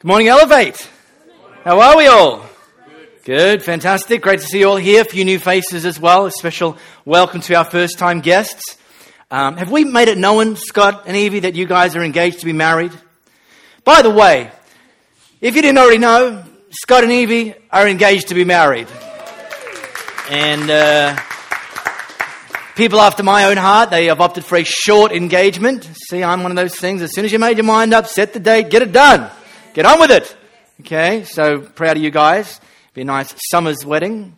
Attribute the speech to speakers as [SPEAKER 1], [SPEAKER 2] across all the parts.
[SPEAKER 1] Good morning, Elevate. How are we all? Good, fantastic. Great to see you all here. A few new faces as well. A special welcome to our first time guests. Um, have we made it known, Scott and Evie, that you guys are engaged to be married? By the way, if you didn't already know, Scott and Evie are engaged to be married. And uh, people after my own heart, they have opted for a short engagement. See, I'm one of those things. As soon as you made your mind up, set the date, get it done. Get on with it. Okay, so proud of you guys. Be a nice summer's wedding.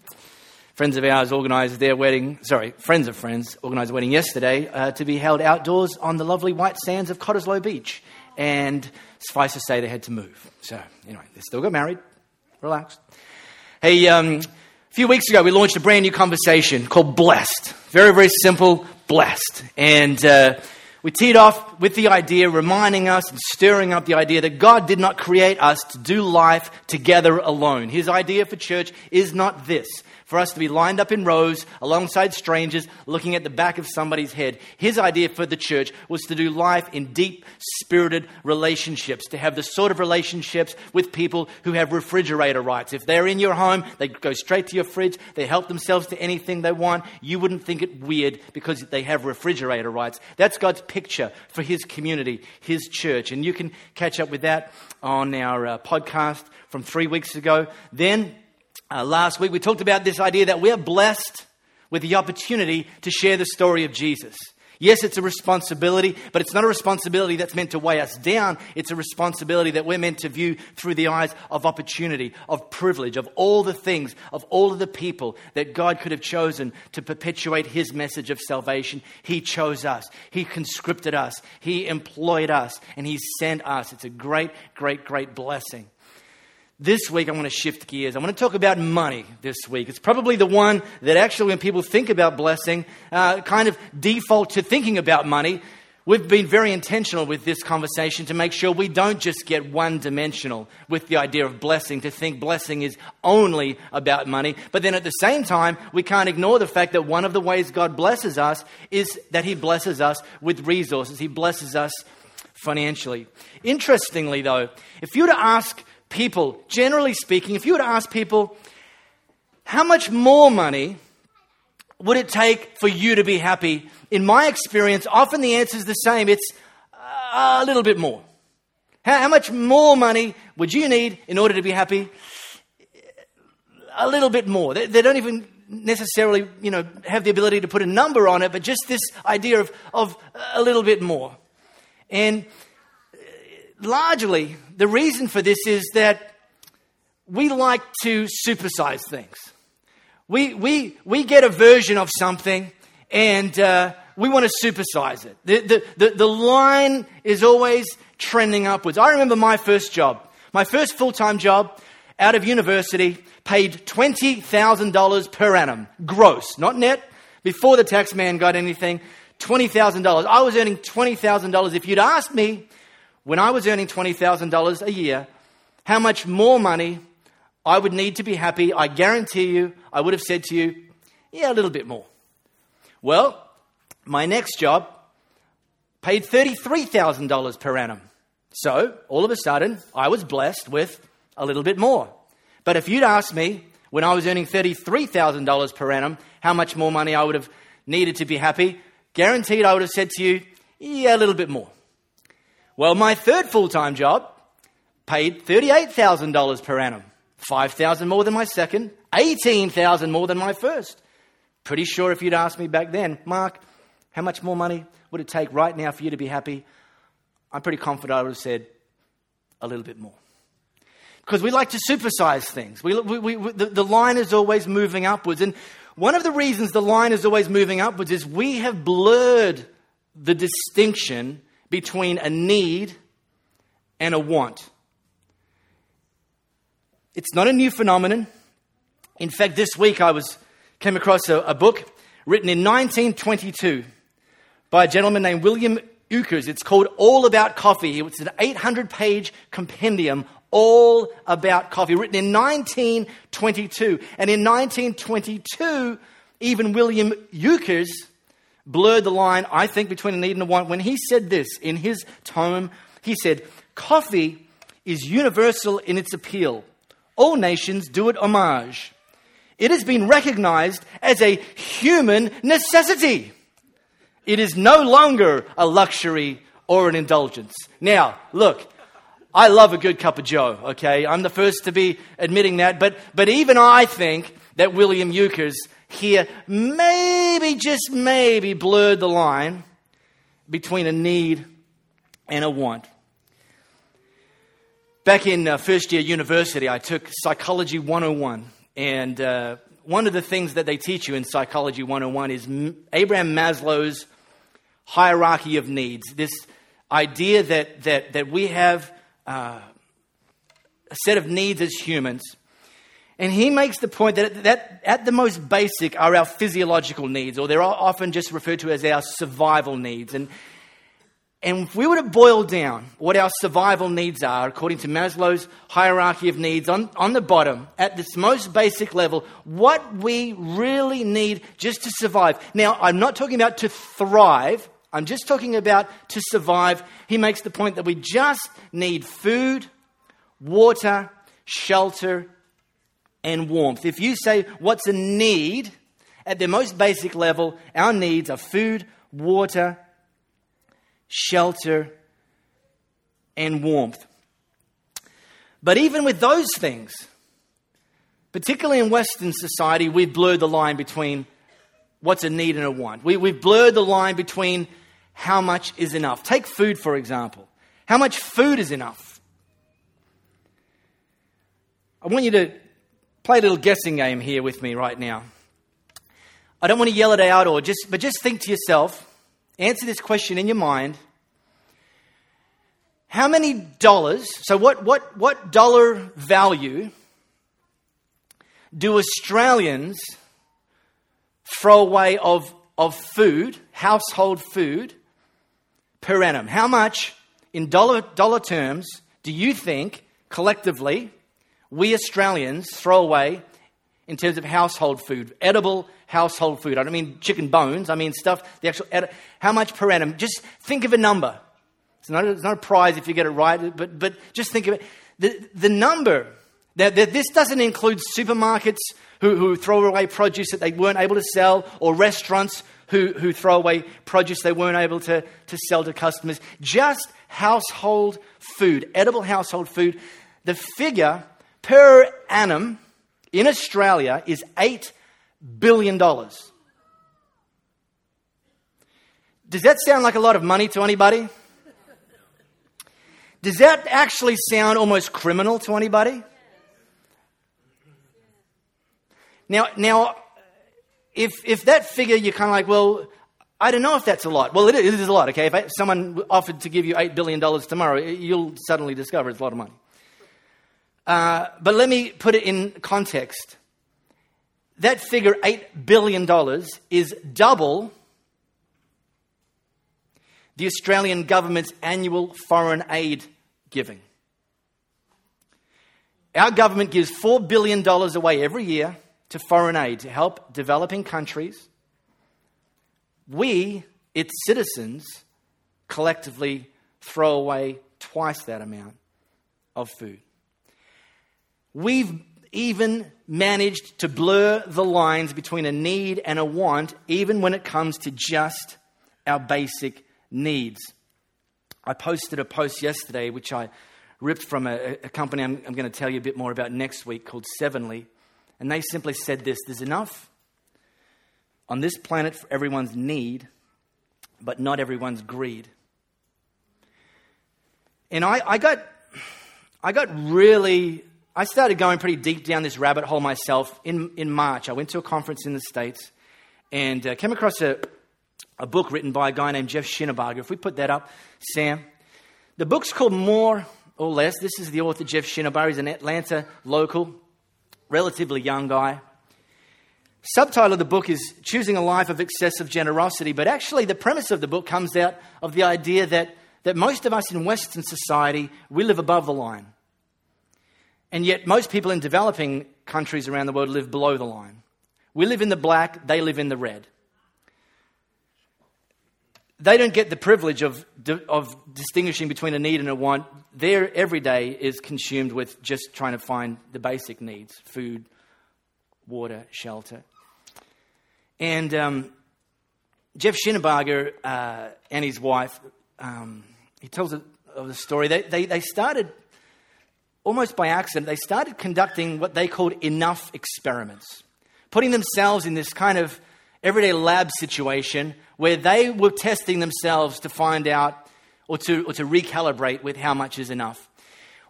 [SPEAKER 1] Friends of ours organised their wedding, sorry, friends of friends organised a wedding yesterday uh, to be held outdoors on the lovely white sands of Cottesloe Beach. And suffice to say, they had to move. So, anyway, they still got married. Relaxed. Hey, um, a few weeks ago, we launched a brand new conversation called Blessed. Very, very simple, blessed. And uh, we teed off with the idea, reminding us and stirring up the idea that God did not create us to do life together alone. His idea for church is not this for us to be lined up in rows alongside strangers looking at the back of somebody's head. His idea for the church was to do life in deep, spirited relationships, to have the sort of relationships with people who have refrigerator rights. If they're in your home, they go straight to your fridge, they help themselves to anything they want. You wouldn't think it weird because they have refrigerator rights. That's God's picture for His community, His church. And you can catch up with that on our uh, podcast from three weeks ago. Then, uh, last week, we talked about this idea that we're blessed with the opportunity to share the story of Jesus. Yes, it's a responsibility, but it's not a responsibility that's meant to weigh us down. It's a responsibility that we're meant to view through the eyes of opportunity, of privilege, of all the things, of all of the people that God could have chosen to perpetuate His message of salvation. He chose us, He conscripted us, He employed us, and He sent us. It's a great, great, great blessing. This week, I want to shift gears. I want to talk about money this week. It's probably the one that actually, when people think about blessing, uh, kind of default to thinking about money. We've been very intentional with this conversation to make sure we don't just get one dimensional with the idea of blessing, to think blessing is only about money. But then at the same time, we can't ignore the fact that one of the ways God blesses us is that He blesses us with resources, He blesses us financially. Interestingly, though, if you were to ask people, generally speaking, if you were to ask people, how much more money would it take for you to be happy? In my experience, often the answer is the same it's a little bit more. How, much more money would you need in order to be happy? A little bit more. They, they don't even necessarily, you know, have the ability to put a number on it, but just this idea of, of a little bit more. And largely, the reason for this is that we like to supersize things. We, we, we get a version of something and uh, we want to supersize it. The, the, the, the line is always trending upwards. I remember my first job, my first full time job out of university, paid $20,000 per annum, gross, not net. Before the tax man got anything, $20,000. I was earning $20,000. If you'd asked me when I was earning $20,000 a year, how much more money I would need to be happy, I guarantee you, I would have said to you, yeah, a little bit more. Well, my next job paid $33,000 per annum. So, all of a sudden, I was blessed with a little bit more. But if you'd asked me when I was earning $33,000 per annum how much more money I would have needed to be happy, guaranteed I would have said to you, yeah, a little bit more. Well, my third full time job paid $38,000 per annum, 5000 more than my second, 18000 more than my first. Pretty sure if you'd asked me back then, Mark, how much more money would it take right now for you to be happy? I'm pretty confident I would have said a little bit more. Because we like to supersize things. We, we, we, the, the line is always moving upwards. And one of the reasons the line is always moving upwards is we have blurred the distinction between a need and a want. It's not a new phenomenon. In fact, this week I was came across a, a book written in 1922 by a gentleman named William Ukers. It's called All About Coffee. It's an 800 page compendium all about coffee, written in 1922. And in 1922, even William Ukers blurred the line, I think, between a need and a want when he said this in his tome. He said, Coffee is universal in its appeal. All nations do it homage. It has been recognized as a human necessity. It is no longer a luxury or an indulgence. Now, look, I love a good cup of joe, okay? I'm the first to be admitting that, but, but even I think that William Ukers here maybe, just maybe, blurred the line between a need and a want. Back in uh, first year university, I took Psychology 101. And uh, one of the things that they teach you in Psychology 101 is M- Abraham Maslow's hierarchy of needs. This idea that, that, that we have uh, a set of needs as humans. And he makes the point that, that at the most basic are our physiological needs, or they're often just referred to as our survival needs. And and if we were to boil down what our survival needs are, according to Maslow's hierarchy of needs, on, on the bottom, at this most basic level, what we really need just to survive. Now, I'm not talking about to thrive, I'm just talking about to survive. He makes the point that we just need food, water, shelter, and warmth. If you say, What's a need? At the most basic level, our needs are food, water, shelter, and warmth. But even with those things, particularly in Western society, we've blurred the line between what's a need and a want. We, have blurred the line between how much is enough. Take food, for example. How much food is enough? I want you to play a little guessing game here with me right now. I don't want to yell it out or just, but just think to yourself Answer this question in your mind. How many dollars, so what, what, what dollar value do Australians throw away of, of food, household food, per annum? How much, in dollar, dollar terms, do you think collectively we Australians throw away in terms of household food, edible household food. I don't mean chicken bones, I mean stuff, the actual, how much per annum? Just think of a number. It's not, it's not a prize if you get it right, but, but just think of it. The, the number, that, this doesn't include supermarkets who, who throw away produce that they weren't able to sell, or restaurants who, who throw away produce they weren't able to, to sell to customers. Just household food, edible household food. The figure per annum in Australia is $8 billion. Does that sound like a lot of money to anybody? Does that actually sound almost criminal to anybody? Now, now, if if that figure you're kind of like, well, I don't know if that's a lot. Well, it is, it is a lot. Okay, if someone offered to give you eight billion dollars tomorrow, you'll suddenly discover it's a lot of money. Uh, but let me put it in context. That figure, $8 billion, is double the Australian government's annual foreign aid giving. Our government gives $4 billion away every year to foreign aid to help developing countries. We, its citizens, collectively throw away twice that amount of food. We've even managed to blur the lines between a need and a want, even when it comes to just our basic needs. I posted a post yesterday, which I ripped from a, a company I'm, I'm, going to tell you a bit more about next week called Sevenly. And they simply said this there's enough on this planet for everyone's need, but not everyone's greed. And I, I got, I got really I started going pretty deep down this rabbit hole myself in, in March. I went to a conference in the States and uh, came across a, a book written by a guy named Jeff Shinabarger. If we put that up, Sam. The book's called More or Less. This is the author, Jeff Shinabarger. He's an Atlanta local, relatively young guy. Subtitle of the book is Choosing a Life of Excessive Generosity, but actually, the premise of the book comes out of the idea that, that most of us in Western society, we live above the line. And yet, most people in developing countries around the world live below the line. We live in the black, they live in the red. They don't get the privilege of, of distinguishing between a need and a want. their every day is consumed with just trying to find the basic needs food, water, shelter. And um, Jeff Shinabarger uh, and his wife, um, he tells of the story. They, they, they started, almost by accident, they started conducting what they called enough experiments, putting themselves in this kind of everyday lab situation where they were testing themselves to find out or to, or to recalibrate with how much is enough.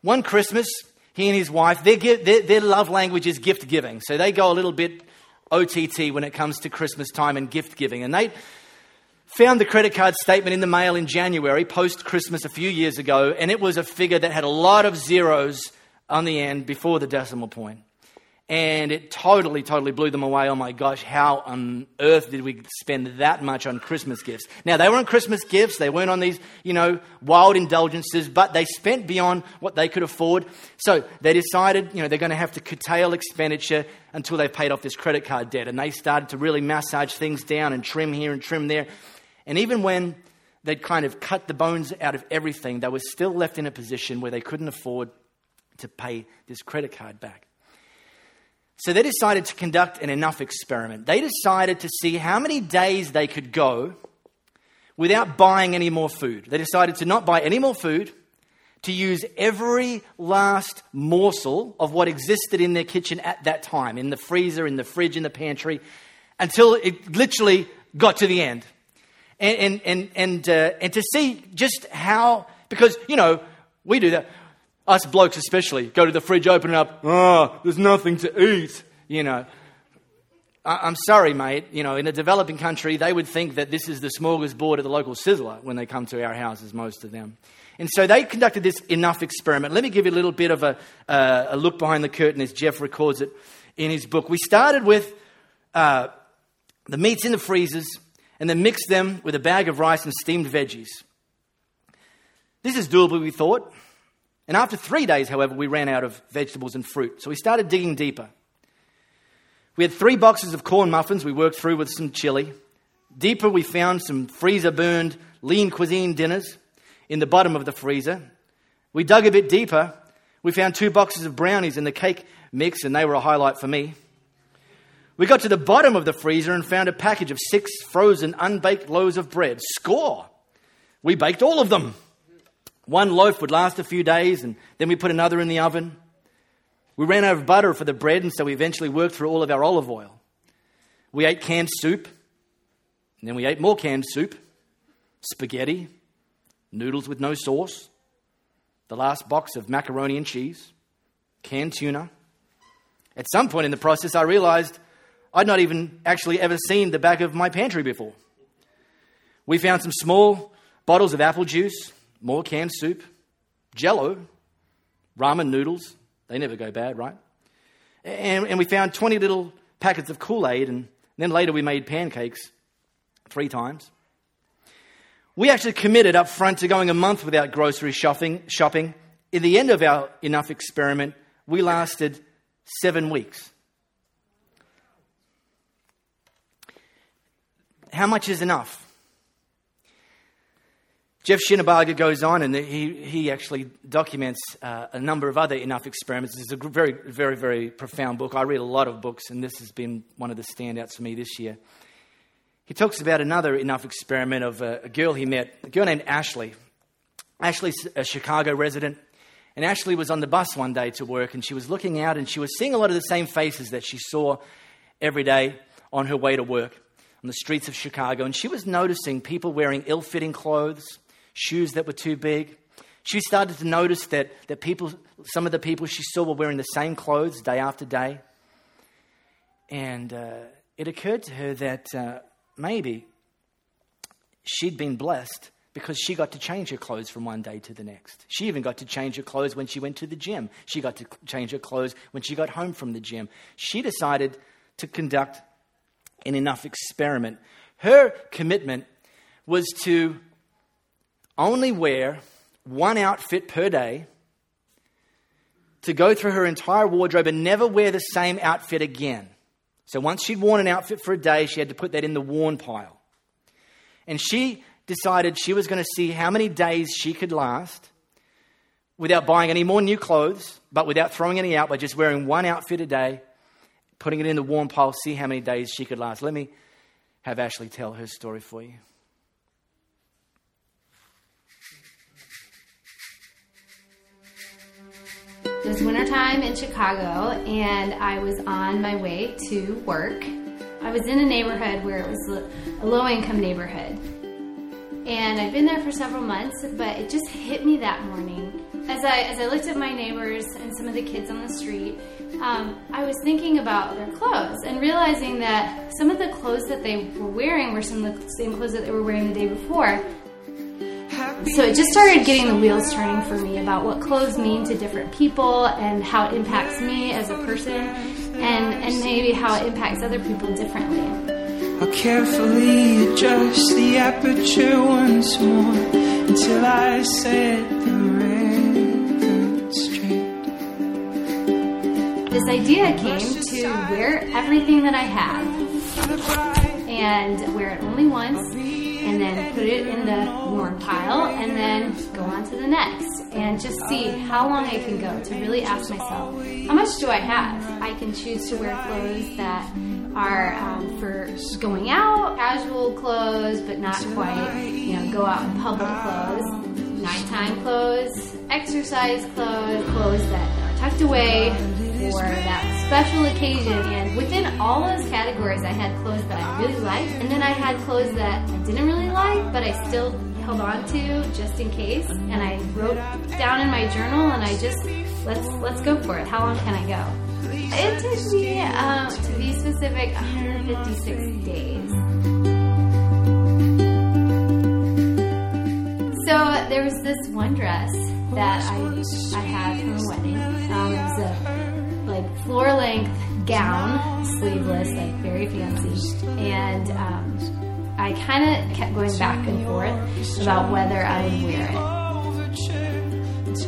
[SPEAKER 1] One Christmas, he and his wife, their, their, their love language is gift giving. So they go a little bit OTT when it comes to Christmas time and gift giving. And they found the credit card statement in the mail in January, post Christmas a few years ago, and it was a figure that had a lot of zeros on the end before the decimal point. and it totally, totally blew them away. Oh my gosh, how on earth did we spend that much on Christmas gifts? Now, they weren't Christmas gifts, they weren't on these, you know, wild indulgences, but they spent beyond what they could afford. So they decided, you know, they're going to have to curtail expenditure until they've paid off this credit card debt. And they started to really massage things down and trim here and trim there. And even when they'd kind of cut the bones out of everything, they were still left in a position where they couldn't afford to pay this credit card back. So they decided to conduct an enough experiment. They decided to see how many days they could go without buying any more food. They decided to not buy any more food, to use every last morsel of what existed in their kitchen at that time, in the freezer, in the fridge, in the pantry, until it literally got to the end. And, and, and, and, uh, and to see just how, because, you know, we do that. Us blokes, especially, go to the fridge, open it up. Oh, there's nothing to eat. You know, I- am sorry, mate. You know, in a developing country, they would think that this is the smorgasbord of the local sizzler when they come to our houses, most of them. And so they conducted this enough experiment. Let me give you a little bit of a, uh, a look behind the curtain as Jeff records it in his book. We started with uh, the meats in the freezers and then mixed them with a bag of rice and steamed veggies. This is doable, we thought. And after three days, however, we ran out of vegetables and fruit. So we started digging deeper. We had three boxes of corn muffins we worked through with some chili. Deeper, we found some freezer burned lean cuisine dinners in the bottom of the freezer. We dug a bit deeper. We found two boxes of brownies in the cake mix, and they were a highlight for me. We got to the bottom of the freezer and found a package of six frozen unbaked loaves of bread. Score! We baked all of them. One loaf would last a few days, and then we put another in the oven. We ran out of butter for the bread, and so we eventually worked through all of our olive oil. We ate canned soup, and then we ate more canned soup, spaghetti, noodles with no sauce, the last box of macaroni and cheese, canned tuna. At some point in the process, I realized I'd not even actually ever seen the back of my pantry before. We found some small bottles of apple juice, more canned soup, jello, ramen noodles. They never go bad, right? And, and we found 20 little packets of Kool Aid, and then later we made pancakes three times. We actually committed up front to going a month without grocery shopping. shopping. In the end of our enough experiment, we lasted seven weeks. How much is enough? Jeff Shinabarger goes on and he, he actually documents uh, a number of other enough experiments. It's a very, very, very profound book. I read a lot of books, and this has been one of the standouts for me this year. He talks about another enough experiment of a, a girl he met, a girl named Ashley. Ashley's a Chicago resident, and Ashley was on the bus one day to work, and she was looking out and she was seeing a lot of the same faces that she saw every day on her way to work on the streets of Chicago, and she was noticing people wearing ill fitting clothes shoes that were too big. She started to notice that, that people, some of the people she saw were wearing the same clothes day after day. And uh, it occurred to her that uh, maybe she'd been blessed because she got to change her clothes from one day to the next. She even got to change her clothes when she went to the gym. She got to change her clothes when she got home from the gym. She decided to conduct an enough experiment. Her commitment was to only wear one outfit per day, to go through her entire wardrobe and never wear the same outfit again. So once she'd worn an outfit for a day, she had to put that in the worn pile. And she decided she was going to see how many days she could last without buying any more new clothes, but without throwing any out by just wearing one outfit a day, putting it in the warm pile, see how many days she could last. Let me have Ashley tell her story for you.
[SPEAKER 2] It was wintertime in Chicago, and I was on my way to work. I was in a neighborhood where it was a low income neighborhood. And I'd been there for several months, but it just hit me that morning. As I, as I looked at my neighbors and some of the kids on the street, um, I was thinking about their clothes and realizing that some of the clothes that they were wearing were some of the same clothes that they were wearing the day before. So it just started getting the wheels turning for me about what clothes mean to different people and how it impacts me as a person and, and maybe how it impacts other people differently.
[SPEAKER 3] I'll carefully adjust the aperture once more until I set the
[SPEAKER 2] This idea came to wear everything that I have. And wear it only once and then put it in the warm pile and then go on to the next. And just see how long I can go to really ask myself, how much do I have? I can choose to wear clothes that are um, for going out, casual clothes, but not quite, you know, go out in public clothes, nighttime clothes, exercise clothes, clothes that are tucked away for that special occasion. And within all those categories, I had clothes that I really liked, and then I had clothes that I didn't really like, but I still held on to just in case. And I wrote down in my journal, and I just let's let's go for it. How long can I go? It took me, um, to be specific, 156 days. So there was this one dress that I I had from a wedding. Um, it was a like floor length gown, sleeveless, like very fancy, and um, I kind of kept going back and forth about whether I would wear it.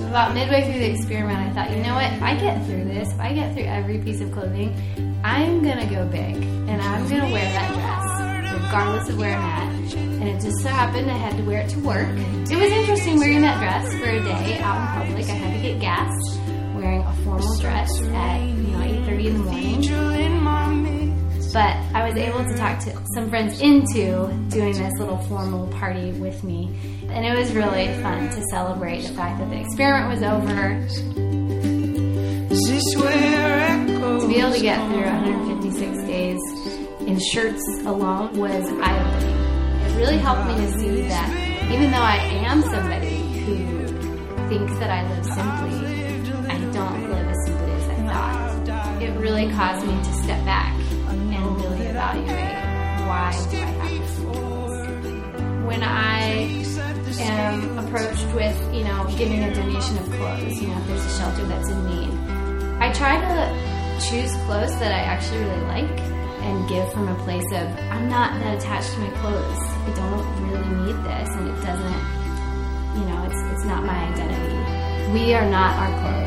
[SPEAKER 2] About midway through the experiment, I thought, you know what? If I get through this, if I get through every piece of clothing, I'm gonna go big, and I'm gonna wear that dress, regardless of where I'm at. And it just so happened I had to wear it to work. It was interesting wearing that dress for a day out in public. I had to get gas wearing a formal dress at you know 8:30 in the morning. But I was able to talk to some friends into doing this little formal party with me, and it was really fun to celebrate the fact that the experiment was over.
[SPEAKER 3] Is this where
[SPEAKER 2] To be able to get through 156 days in shirts alone was eye-opening. It really helped me to see that even though I am somebody who thinks that I live simply, don't live as simply as I thought. It really caused me to step back and really evaluate why do I have this. When I am approached with, you know, giving a donation of clothes, you know, if there's a shelter that's in need, I try to choose clothes that I actually really like and give from a place of I'm not that attached to my clothes. I don't really need this and it doesn't you know, it's it's not my identity. We are not our clothes.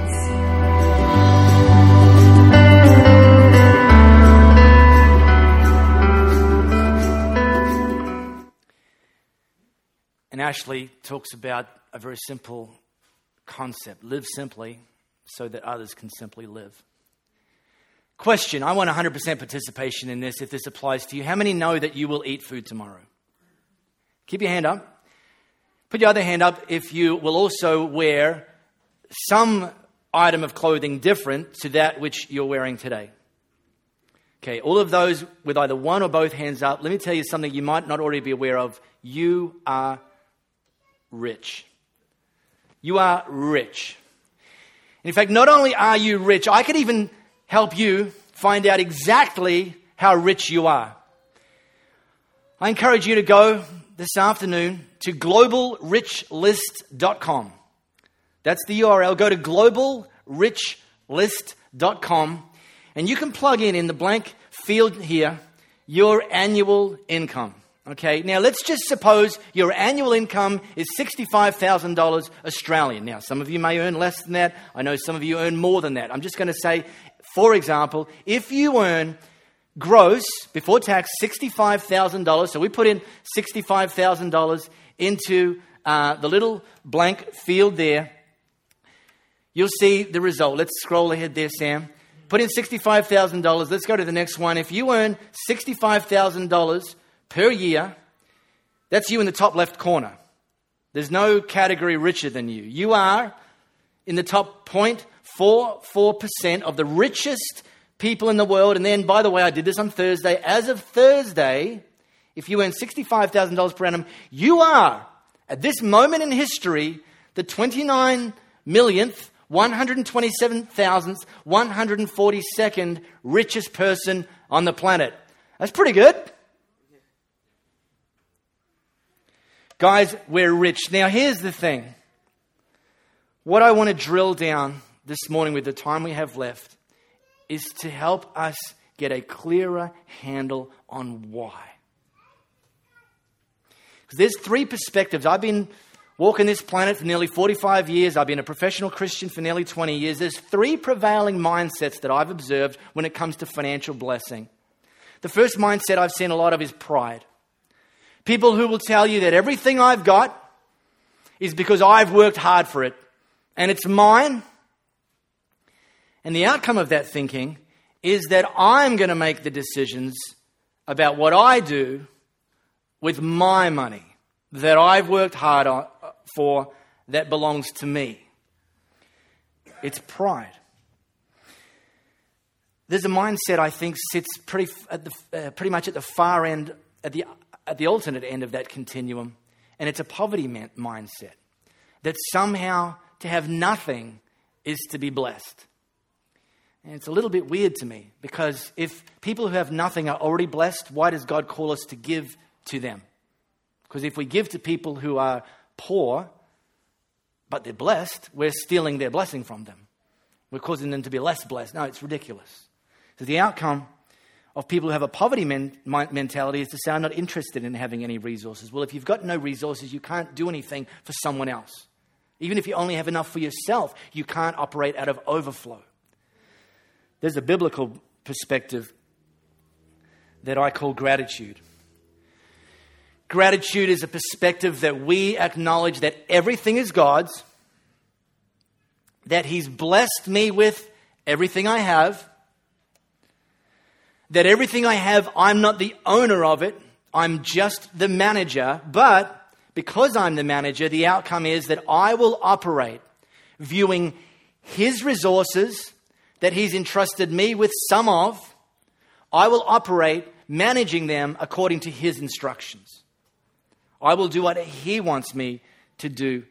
[SPEAKER 1] And Ashley talks about a very simple concept live simply so that others can simply live. Question I want 100% participation in this if this applies to you. How many know that you will eat food tomorrow? Keep your hand up. Put your other hand up if you will also wear some item of clothing different to that which you're wearing today. Okay, all of those with either one or both hands up, let me tell you something you might not already be aware of. You are rich. You are rich. In fact, not only are you rich, I could even help you find out exactly how rich you are. I encourage you to go this afternoon to globalrichlist.com. That's the URL. Go to globalrichlist.com and you can plug in in the blank field here your annual income. Okay, now let's just suppose your annual income is $65,000 Australian. Now, some of you may earn less than that. I know some of you earn more than that. I'm just going to say, for example, if you earn gross before tax $65,000, so we put in $65,000 into uh, the little blank field there, you'll see the result. Let's scroll ahead there, Sam. Put in $65,000. Let's go to the next one. If you earn $65,000 per year, that's you in the top left corner. There's no category richer than you. You are in the top 0.44% of the richest people in the world. And then, by the way, I did this on Thursday. As of Thursday, if you earn $65,000 per annum, you are, at this moment in history, the 29 millionth, 127,000th, 142nd richest person on the planet. That's pretty good. Guys, we're rich. Now, here's the thing. What I want to drill down this morning with the time we have left is to help us get a clearer handle on why. Because there's three perspectives. I've been walking this planet for nearly 45 years. I've been a professional Christian for nearly 20 years. There's three prevailing mindsets that I've observed when it comes to financial blessing. The first mindset I've seen a lot of is pride. People who will tell you that everything I've got is because I've worked hard for it and it's mine. And the outcome of that thinking is that I'm going to make the decisions about what I do with my money that I've worked hard on, for that belongs to me. It's pride. There's a mindset I think sits pretty, at the, uh, pretty much at the far end, at the, at the alternate end of that continuum, and it's a poverty mindset that somehow to have nothing is to be blessed. And it's a little bit weird to me because if people who have nothing are already blessed, why does God call us to give to them? Because if we give to people who are poor, but they're blessed, we're stealing their blessing from them. We're causing them to be less blessed. No, it's ridiculous. So the outcome of people who have a poverty men- mentality is to say, I'm not interested in having any resources. Well, if you've got no resources, you can't do anything for someone else. Even if you only have enough for yourself, you can't operate out of overflow. There's a biblical perspective that I call gratitude. Gratitude is a perspective that we acknowledge that everything is God's, that He's blessed me with everything I have, that everything I have, I'm not the owner of it, I'm just the manager, but because I'm the manager, the outcome is that I will operate viewing His resources that He's entrusted me with some of, I will operate managing them according to His instructions. I will do what He wants me to do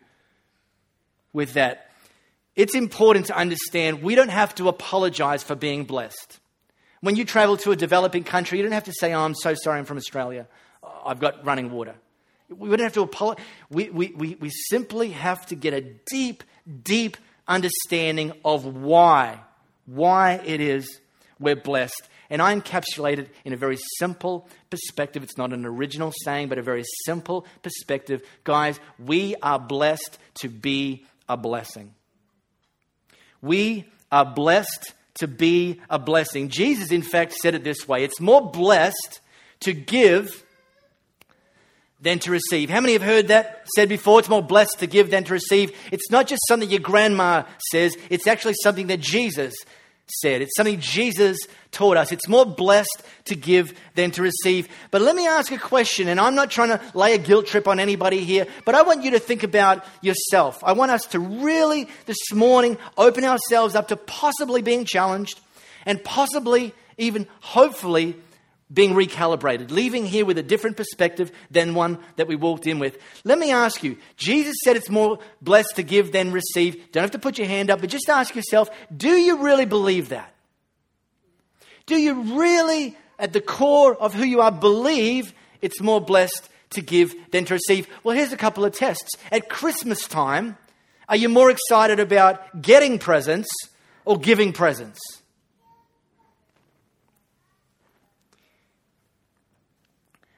[SPEAKER 1] with that. It's important to understand we don't have to apologize for being blessed. When you travel to a developing country, you don't have to say, oh, I'm so sorry, I'm from Australia. I've got running water. We don't have to apologize. We, we, we, we simply have to get a deep, deep understanding of why, why it is we're blessed and I encapsulate it in a very simple perspective. It's not an original saying, but a very simple perspective. Guys, we are blessed to be a blessing. We are blessed to be a blessing. Jesus, in fact, said it this way it's more blessed to give than to receive. How many have heard that said before? It's more blessed to give than to receive. It's not just something your grandma says, it's actually something that Jesus said. It's something Jesus taught us. It's more blessed to give than to receive. But let me ask a question, and I'm not trying to lay a guilt trip on anybody here, but I want you to think about yourself. I want us to really, this morning, open ourselves up to possibly being challenged and possibly, even hopefully, being recalibrated, leaving here with a different perspective than one that we walked in with. Let me ask you Jesus said it's more blessed to give than receive. Don't have to put your hand up, but just ask yourself do you really believe that? Do you really, at the core of who you are, believe it's more blessed to give than to receive? Well, here's a couple of tests. At Christmas time, are you more excited about getting presents or giving presents?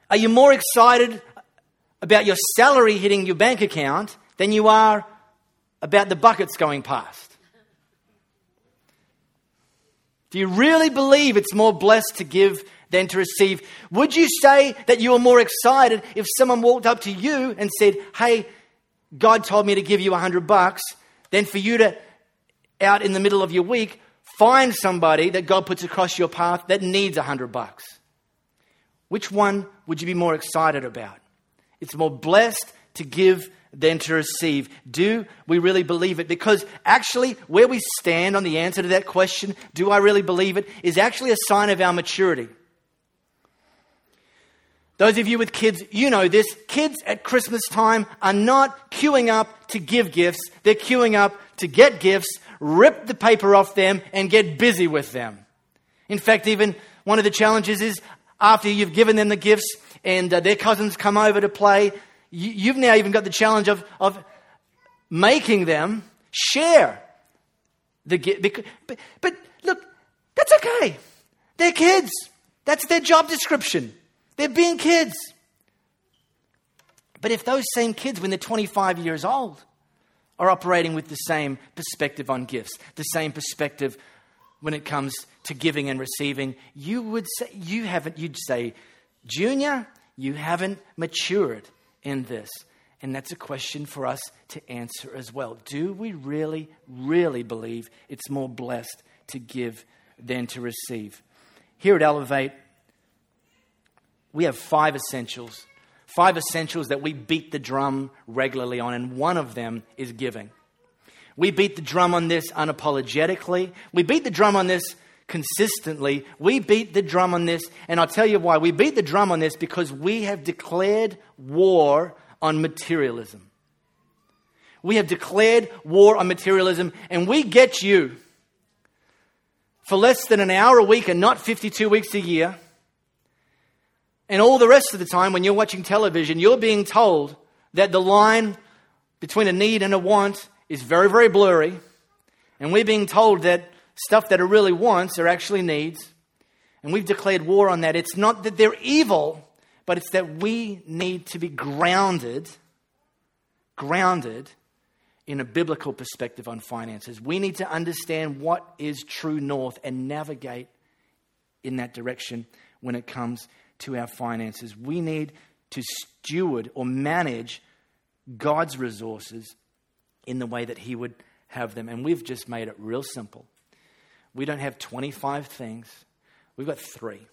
[SPEAKER 1] Are you more excited about your salary hitting your bank account than you are about the buckets going past? Do you really believe it's more blessed to give than to receive? Would you say that you were more excited if someone walked up to you and said, Hey, God told me to give you a hundred bucks, than for you to out in the middle of your week, find somebody that God puts across your path that needs a hundred bucks. Which one would you be more excited about? It's more blessed to give than to receive. Do we really believe it? Because actually, where we stand on the answer to that question, do I really believe it, is actually a sign of our maturity. Those of you with kids, you know this. Kids at Christmas time are not queuing up to give gifts, they're queuing up to get gifts, rip the paper off them, and get busy with them. In fact, even one of the challenges is after you've given them the gifts and uh, their cousins come over to play, you, have now even got the challenge of, of making them share the gift. But, but look, that's okay. They're kids. That's their job description. They're being kids. But if those same kids, when they're 25 years old, are operating with the same perspective on gifts, the same perspective when it comes to giving and receiving, you would say, you haven't, you'd say, Junior, you haven't matured in this. And that's a question for us to answer as well. Do we really, really believe it's more blessed to give than to receive? Here at Elevate, we have five essentials. Five essentials that we beat the drum regularly on, and one of them is giving. We beat the drum on this unapologetically. We beat the drum on this consistently. We beat the drum on this, and I'll tell you why. We beat the drum on this because we have declared war on materialism. We have declared war on materialism, and we get you for less than an hour a week and not 52 weeks a year and all the rest of the time, when you're watching television, you're being told that the line between a need and a want is very, very blurry. And we're being told that stuff that are really wants are actually needs. And we've declared war on that. It's not that they're evil, but it's that we need to be grounded, grounded in a biblical perspective on finances. We need to understand what is true north and navigate in that direction when it comes to our finances. We need to steward or manage God's resources in the way that He would have them. And we've just made it real simple. We don't have 25 things, we've got three.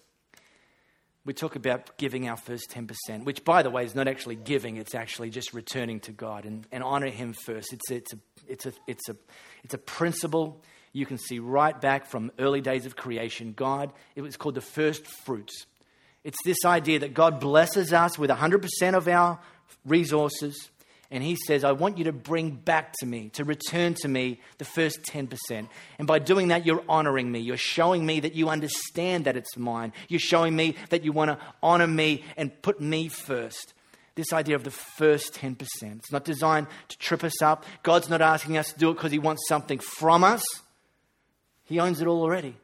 [SPEAKER 1] We talk about giving our first 10%, which, by the way, is not actually giving, it's actually just returning to God and, and honor Him first. It's, it's, a, it's, a, it's, a, it's a principle you can see right back from early days of creation. God, it was called the first fruits. It's this idea that God blesses us with 100% of our resources. And He says, I want you to bring back to me, to return to me the first 10%. And by doing that, you're honoring me. You're showing me that you understand that it's mine. You're showing me that you want to honor me and put me first. This idea of the first 10%. It's not designed to trip us up. God's not asking us to do it because He wants something from us, He owns it all already.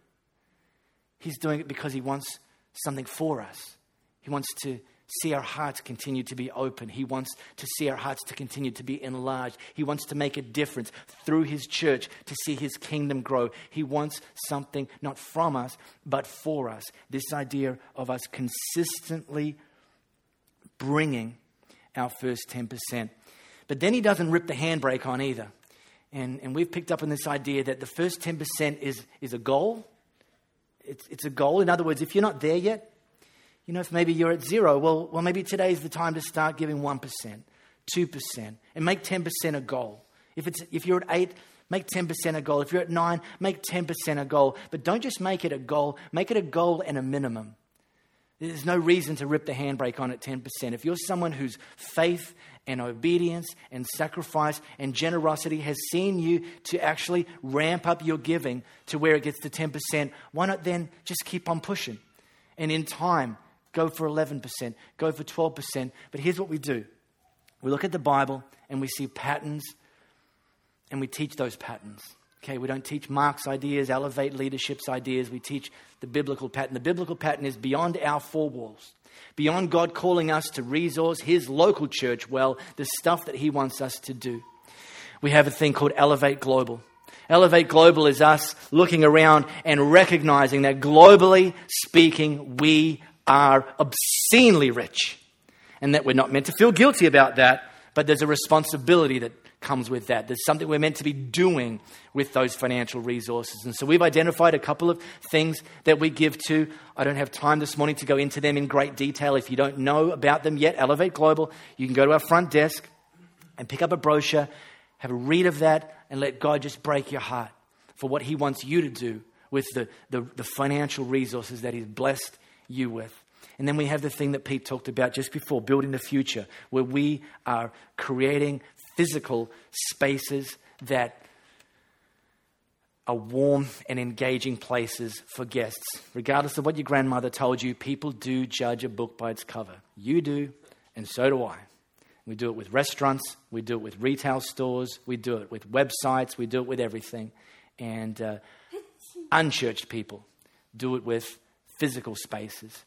[SPEAKER 1] He's doing it because He wants something for us. He wants to see our hearts continue to be open. He wants to see our hearts to continue to be enlarged. He wants to make a difference through His church to see His kingdom grow. He wants something not from us, but for us. This idea of us consistently bringing our first 10%. But then He doesn't rip the handbrake on either. And, and we've picked up on this idea that the first 10% is, is a goal it's, it's a goal. In other words, if you're not there yet, you know, if maybe you're at zero, well, well maybe today's the time to start giving 1%, 2%, and make 10% a goal. If, it's, if you're at 8, make 10% a goal. If you're at 9, make 10% a goal. But don't just make it a goal, make it a goal and a minimum. There's no reason to rip the handbrake on at 10%. If you're someone whose faith and obedience and sacrifice and generosity has seen you to actually ramp up your giving to where it gets to 10%, why not then just keep on pushing? And in time, go for 11%, go for 12%. But here's what we do we look at the Bible and we see patterns and we teach those patterns. Okay, we don't teach Mark's ideas, elevate leadership's ideas. We teach the biblical pattern. The biblical pattern is beyond our four walls, beyond God calling us to resource His local church well, the stuff that He wants us to do. We have a thing called Elevate Global. Elevate Global is us looking around and recognizing that globally speaking, we are obscenely rich. And that we're not meant to feel guilty about that, but there's a responsibility that comes with that. There's something we're meant to be doing with those financial resources. And so we've identified a couple of things that we give to. I don't have time this morning to go into them in great detail. If you don't know about them yet, Elevate Global, you can go to our front desk and pick up a brochure, have a read of that, and let God just break your heart for what He wants you to do with the, the, the financial resources that He's blessed you with. And then we have the thing that Pete talked about just before building the future, where we are creating physical spaces that are warm and engaging places for guests. Regardless of what your grandmother told you, people do judge a book by its cover. You do, and so do I. We do it with restaurants, we do it with retail stores, we do it with websites, we do it with everything. And uh, unchurched people do it with physical spaces.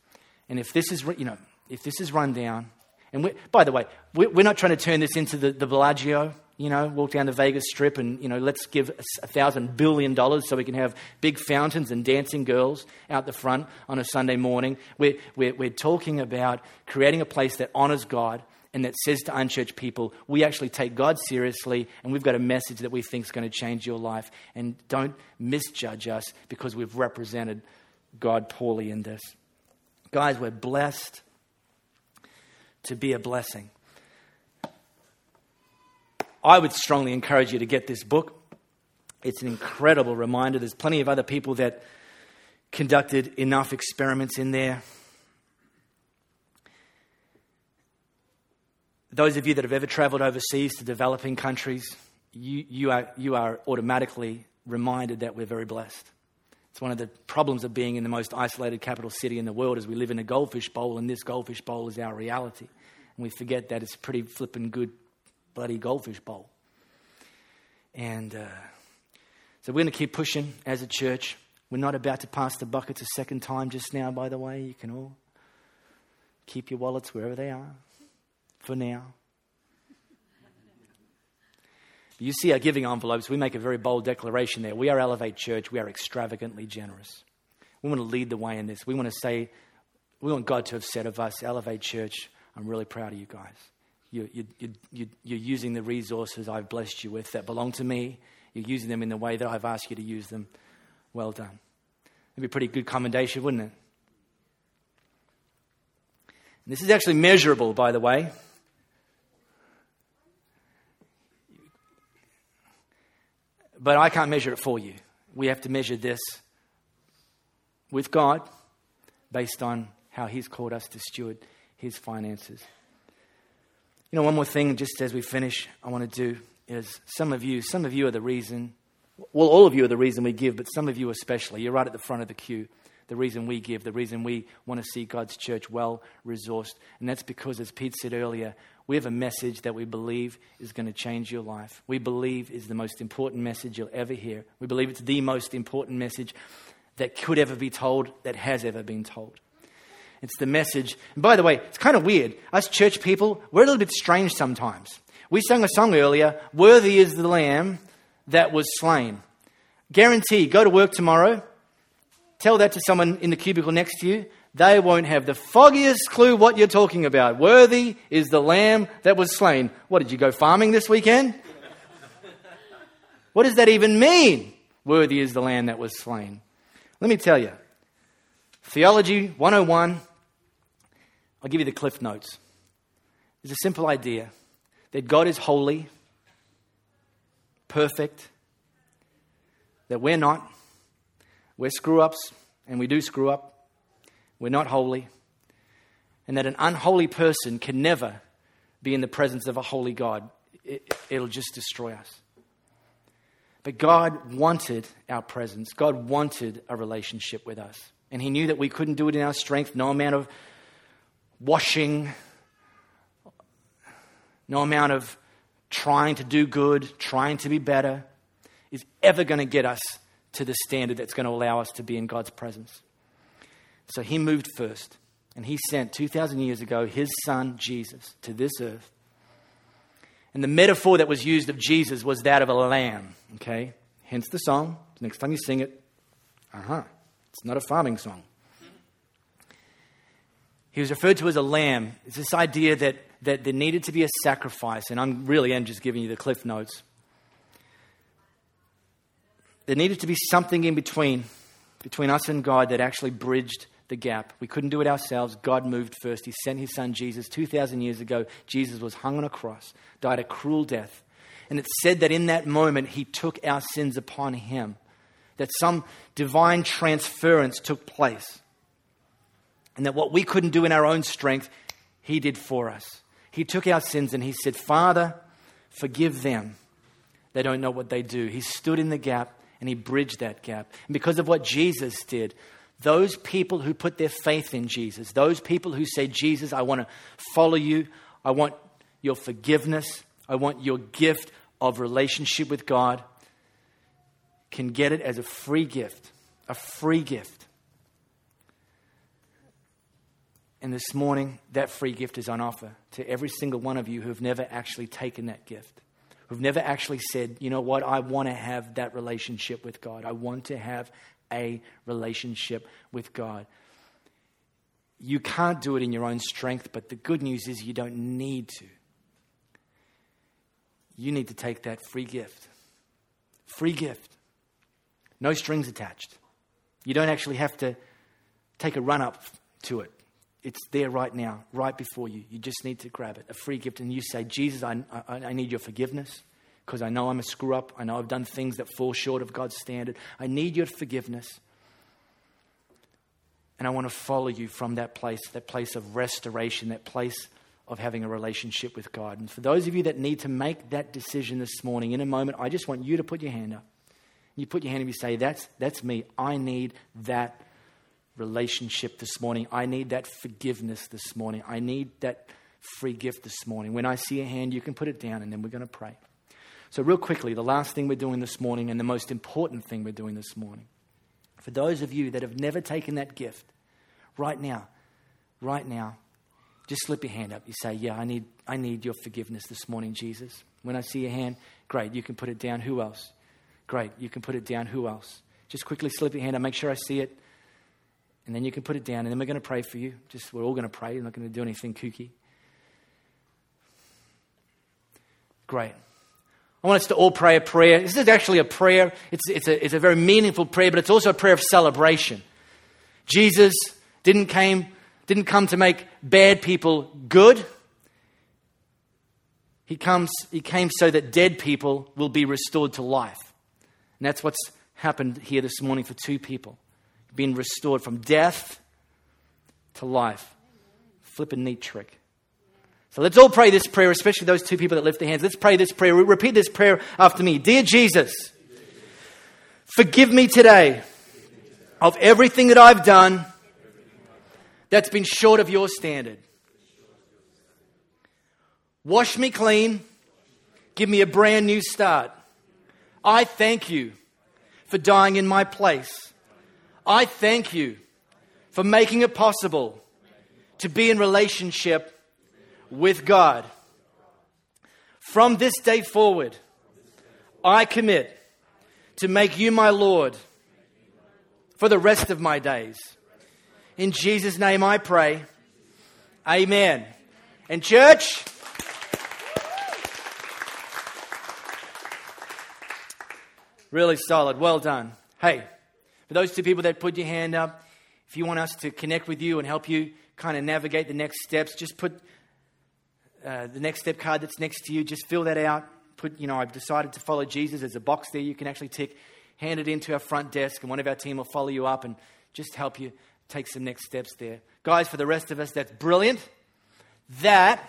[SPEAKER 1] And if this is, you know, if this is run down, and by the way, we're not trying to turn this into the, the Bellagio, you know, walk down the Vegas Strip and, you know, let's give a thousand billion dollars so we can have big fountains and dancing girls out the front on a Sunday morning. We're, we're, we're talking about creating a place that honors God and that says to unchurched people, we actually take God seriously and we've got a message that we think is going to change your life. And don't misjudge us because we've represented God poorly in this. Guys, we're blessed to be a blessing. I would strongly encourage you to get this book. It's an incredible reminder. There's plenty of other people that conducted enough experiments in there Those of you that have ever traveled overseas to developing countries, you, you, are, you are automatically reminded that we're very blessed. It's one of the problems of being in the most isolated capital city in the world is we live in a goldfish bowl, and this goldfish bowl is our reality. And we forget that it's a pretty flippin' good bloody goldfish bowl. And uh, so we're going to keep pushing as a church. We're not about to pass the buckets a second time just now, by the way. You can all keep your wallets wherever they are for now. You see our giving envelopes, we make a very bold declaration there. We are Elevate Church, we are extravagantly generous. We want to lead the way in this. We want to say, we want God to have said of us, Elevate Church, I'm really proud of you guys. You, you, you, you, you're using the resources I've blessed you with that belong to me. You're using them in the way that I've asked you to use them. Well done. It'd be a pretty good commendation, wouldn't it? And this is actually measurable, by the way. But I can't measure it for you. We have to measure this with God based on how He's called us to steward His finances. You know, one more thing, just as we finish, I want to do is some of you, some of you are the reason, well, all of you are the reason we give, but some of you especially, you're right at the front of the queue the reason we give, the reason we want to see God's church well resourced. And that's because, as Pete said earlier, we have a message that we believe is going to change your life. We believe is the most important message you'll ever hear. We believe it's the most important message that could ever be told, that has ever been told. It's the message. And by the way, it's kind of weird. Us church people, we're a little bit strange sometimes. We sang a song earlier, Worthy is the Lamb that was slain. Guarantee, go to work tomorrow, tell that to someone in the cubicle next to you, they won't have the foggiest clue what you're talking about. Worthy is the lamb that was slain. What, did you go farming this weekend? what does that even mean? Worthy is the lamb that was slain. Let me tell you. Theology 101, I'll give you the cliff notes. It's a simple idea that God is holy, perfect, that we're not, we're screw ups, and we do screw up. We're not holy. And that an unholy person can never be in the presence of a holy God. It, it'll just destroy us. But God wanted our presence. God wanted a relationship with us. And He knew that we couldn't do it in our strength. No amount of washing, no amount of trying to do good, trying to be better, is ever going to get us to the standard that's going to allow us to be in God's presence. So he moved first, and he sent 2,000 years ago his son Jesus to this earth. And the metaphor that was used of Jesus was that of a lamb, okay? Hence the song. Next time you sing it, uh huh, it's not a farming song. He was referred to as a lamb. It's this idea that, that there needed to be a sacrifice, and I'm really am just giving you the cliff notes. There needed to be something in between, between us and God that actually bridged the gap. We couldn't do it ourselves. God moved first. He sent his son Jesus 2,000 years ago. Jesus was hung on a cross, died a cruel death. And it's said that in that moment, he took our sins upon him, that some divine transference took place. And that what we couldn't do in our own strength, he did for us. He took our sins and he said, Father, forgive them. They don't know what they do. He stood in the gap and he bridged that gap. And because of what Jesus did, those people who put their faith in Jesus, those people who say, Jesus, I want to follow you, I want your forgiveness, I want your gift of relationship with God, can get it as a free gift. A free gift. And this morning, that free gift is on offer to every single one of you who have never actually taken that gift, who've never actually said, you know what, I want to have that relationship with God. I want to have a relationship with God. You can't do it in your own strength, but the good news is you don't need to. You need to take that free gift. Free gift. No strings attached. You don't actually have to take a run up to it. It's there right now, right before you. You just need to grab it, a free gift, and you say, Jesus, I, I, I need your forgiveness because I know I'm a screw up. I know I've done things that fall short of God's standard. I need your forgiveness. And I want to follow you from that place, that place of restoration, that place of having a relationship with God. And for those of you that need to make that decision this morning, in a moment, I just want you to put your hand up. You put your hand up and you say, That's, that's me. I need that relationship this morning. I need that forgiveness this morning. I need that free gift this morning. When I see a hand, you can put it down and then we're going to pray. So, real quickly, the last thing we're doing this morning and the most important thing we're doing this morning. For those of you that have never taken that gift, right now, right now, just slip your hand up. You say, Yeah, I need, I need your forgiveness this morning, Jesus. When I see your hand, great, you can put it down. Who else? Great, you can put it down. Who else? Just quickly slip your hand up, make sure I see it. And then you can put it down, and then we're going to pray for you. Just we're all going to pray. We're not going to do anything kooky. Great. I want us to all pray a prayer. This is actually a prayer. It's, it's, a, it's a very meaningful prayer, but it's also a prayer of celebration. Jesus didn't, came, didn't come to make bad people good. He, comes, he came so that dead people will be restored to life. And that's what's happened here this morning for two people being restored from death to life. Flip a neat trick. So let's all pray this prayer, especially those two people that lift their hands. Let's pray this prayer. Repeat this prayer after me. Dear Jesus, forgive me today of everything that I've done that's been short of your standard. Wash me clean. Give me a brand new start. I thank you for dying in my place. I thank you for making it possible to be in relationship with God. From this day forward, I commit to make you my Lord for the rest of my days. In Jesus' name I pray. Amen. And, church, really solid. Well done. Hey. For those two people that put your hand up, if you want us to connect with you and help you kind of navigate the next steps, just put uh, the next step card that's next to you, just fill that out. Put, you know, I've decided to follow Jesus. There's a box there you can actually tick. Hand it into our front desk, and one of our team will follow you up and just help you take some next steps there. Guys, for the rest of us, that's brilliant. That,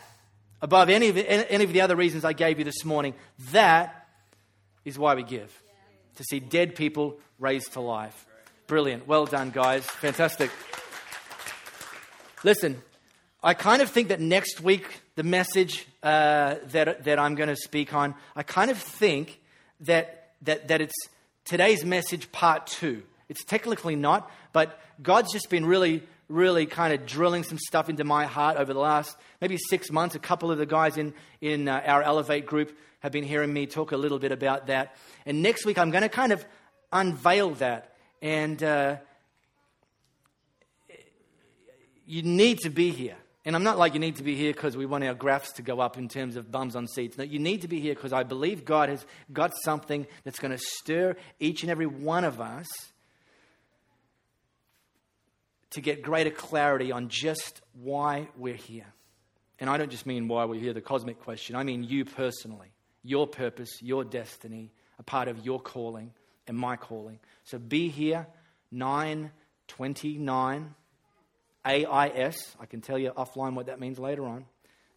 [SPEAKER 1] above any of, any of the other reasons I gave you this morning, that is why we give. To see dead people raised to life. Brilliant. Well done, guys. Fantastic. Listen, I kind of think that next week, the message uh, that, that I'm going to speak on, I kind of think that, that, that it's today's message part two. It's technically not, but God's just been really, really kind of drilling some stuff into my heart over the last maybe six months. A couple of the guys in, in uh, our Elevate group have been hearing me talk a little bit about that. And next week, I'm going to kind of unveil that. And uh, you need to be here. And I'm not like you need to be here because we want our graphs to go up in terms of bums on seats. No, you need to be here because I believe God has got something that's going to stir each and every one of us to get greater clarity on just why we're here. And I don't just mean why we're here, the cosmic question. I mean you personally, your purpose, your destiny, a part of your calling and my calling. So be here, 929 AIS. I can tell you offline what that means later on.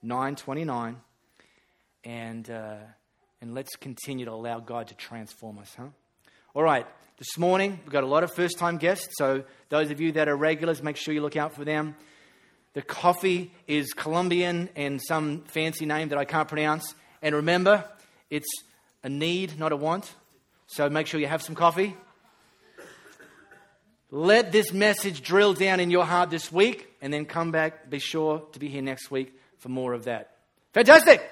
[SPEAKER 1] 929. And, uh, and let's continue to allow God to transform us, huh? All right, this morning we've got a lot of first time guests. So those of you that are regulars, make sure you look out for them. The coffee is Colombian and some fancy name that I can't pronounce. And remember, it's a need, not a want. So make sure you have some coffee. Let this message drill down in your heart this week and then come back. Be sure to be here next week for more of that. Fantastic!